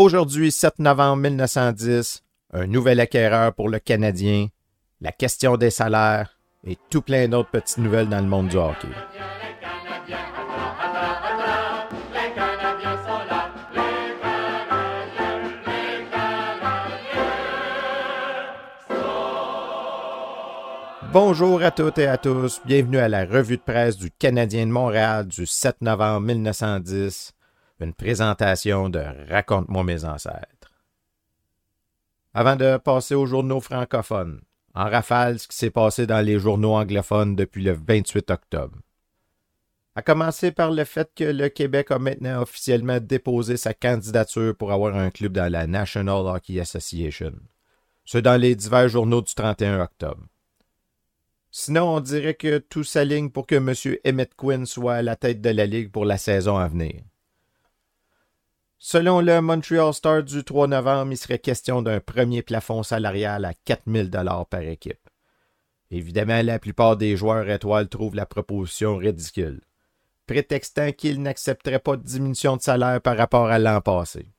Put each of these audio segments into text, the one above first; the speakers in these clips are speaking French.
Aujourd'hui, 7 novembre 1910, un nouvel acquéreur pour le Canadien, la question des salaires et tout plein d'autres petites nouvelles dans le monde du hockey. Bonjour à toutes et à tous, bienvenue à la revue de presse du Canadien de Montréal du 7 novembre 1910, une présentation de Raconte-moi mes ancêtres. Avant de passer aux journaux francophones, en rafale ce qui s'est passé dans les journaux anglophones depuis le 28 octobre. À commencer par le fait que le Québec a maintenant officiellement déposé sa candidature pour avoir un club dans la National Hockey Association. Ce dans les divers journaux du 31 octobre. Sinon, on dirait que tout s'aligne pour que M. Emmett Quinn soit à la tête de la Ligue pour la saison à venir. Selon le Montreal Star du 3 novembre, il serait question d'un premier plafond salarial à 4000 dollars par équipe. Évidemment, la plupart des joueurs étoiles trouvent la proposition ridicule, prétextant qu'ils n'accepteraient pas de diminution de salaire par rapport à l'an passé.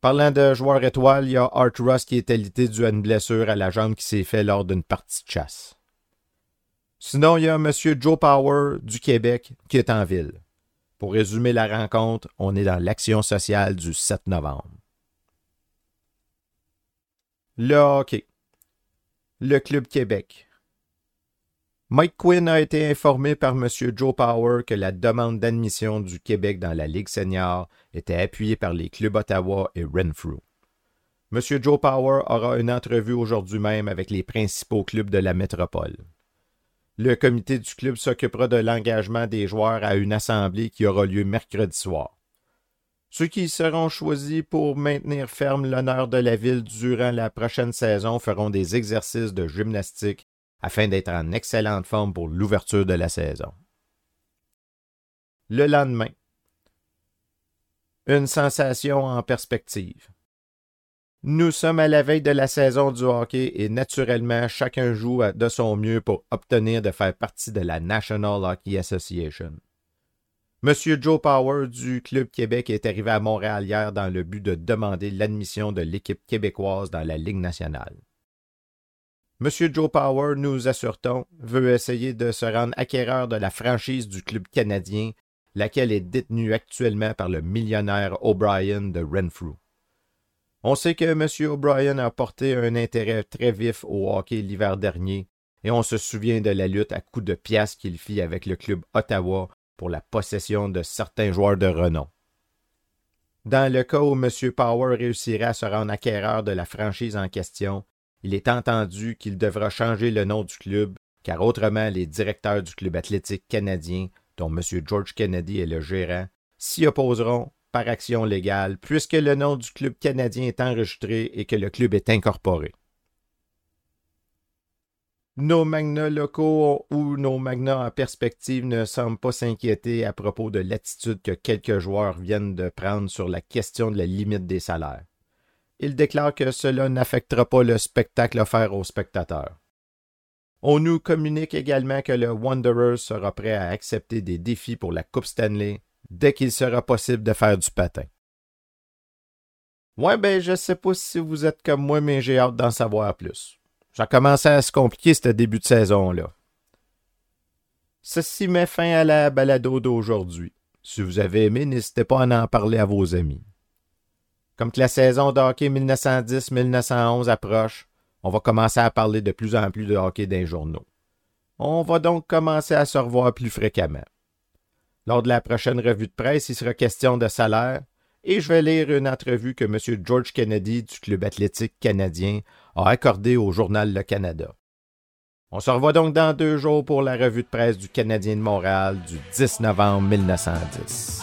Parlant de joueurs étoiles, il y a Art Ross qui est alité dû à une blessure à la jambe qui s'est faite lors d'une partie de chasse. Sinon, il y a M. Joe Power du Québec qui est en ville. Pour résumer la rencontre, on est dans l'action sociale du 7 novembre. Le hockey. Le Club Québec. Mike Quinn a été informé par M. Joe Power que la demande d'admission du Québec dans la Ligue senior était appuyée par les clubs Ottawa et Renfrew. M. Joe Power aura une entrevue aujourd'hui même avec les principaux clubs de la métropole. Le comité du club s'occupera de l'engagement des joueurs à une assemblée qui aura lieu mercredi soir. Ceux qui seront choisis pour maintenir ferme l'honneur de la ville durant la prochaine saison feront des exercices de gymnastique afin d'être en excellente forme pour l'ouverture de la saison. Le lendemain. Une sensation en perspective. Nous sommes à la veille de la saison du hockey et naturellement, chacun joue de son mieux pour obtenir de faire partie de la National Hockey Association. Monsieur Joe Power du Club Québec est arrivé à Montréal hier dans le but de demander l'admission de l'équipe québécoise dans la Ligue nationale. Monsieur Joe Power, nous assure-t-on, veut essayer de se rendre acquéreur de la franchise du club canadien, laquelle est détenue actuellement par le millionnaire O'Brien de Renfrew. On sait que M. O'Brien a porté un intérêt très vif au hockey l'hiver dernier, et on se souvient de la lutte à coups de pièces qu'il fit avec le club Ottawa pour la possession de certains joueurs de renom. Dans le cas où M. Power réussirait à se rendre acquéreur de la franchise en question, il est entendu qu'il devra changer le nom du club, car autrement les directeurs du club athlétique canadien, dont M. George Kennedy est le gérant, s'y opposeront par action légale, puisque le nom du club canadien est enregistré et que le club est incorporé. Nos magnats locaux ou nos magnats en perspective ne semblent pas s'inquiéter à propos de l'attitude que quelques joueurs viennent de prendre sur la question de la limite des salaires il déclare que cela n'affectera pas le spectacle offert aux spectateurs. On nous communique également que le Wanderer sera prêt à accepter des défis pour la Coupe Stanley dès qu'il sera possible de faire du patin. Ouais, ben, je sais pas si vous êtes comme moi, mais j'ai hâte d'en savoir plus. Ça commence à se compliquer ce début de saison-là. Ceci met fin à la balado d'aujourd'hui. Si vous avez aimé, n'hésitez pas à en parler à vos amis. Comme que la saison de hockey 1910-1911 approche, on va commencer à parler de plus en plus de hockey dans les journaux. On va donc commencer à se revoir plus fréquemment. Lors de la prochaine revue de presse, il sera question de salaire et je vais lire une entrevue que M. George Kennedy du Club athlétique canadien a accordée au journal Le Canada. On se revoit donc dans deux jours pour la revue de presse du Canadien de Montréal du 10 novembre 1910.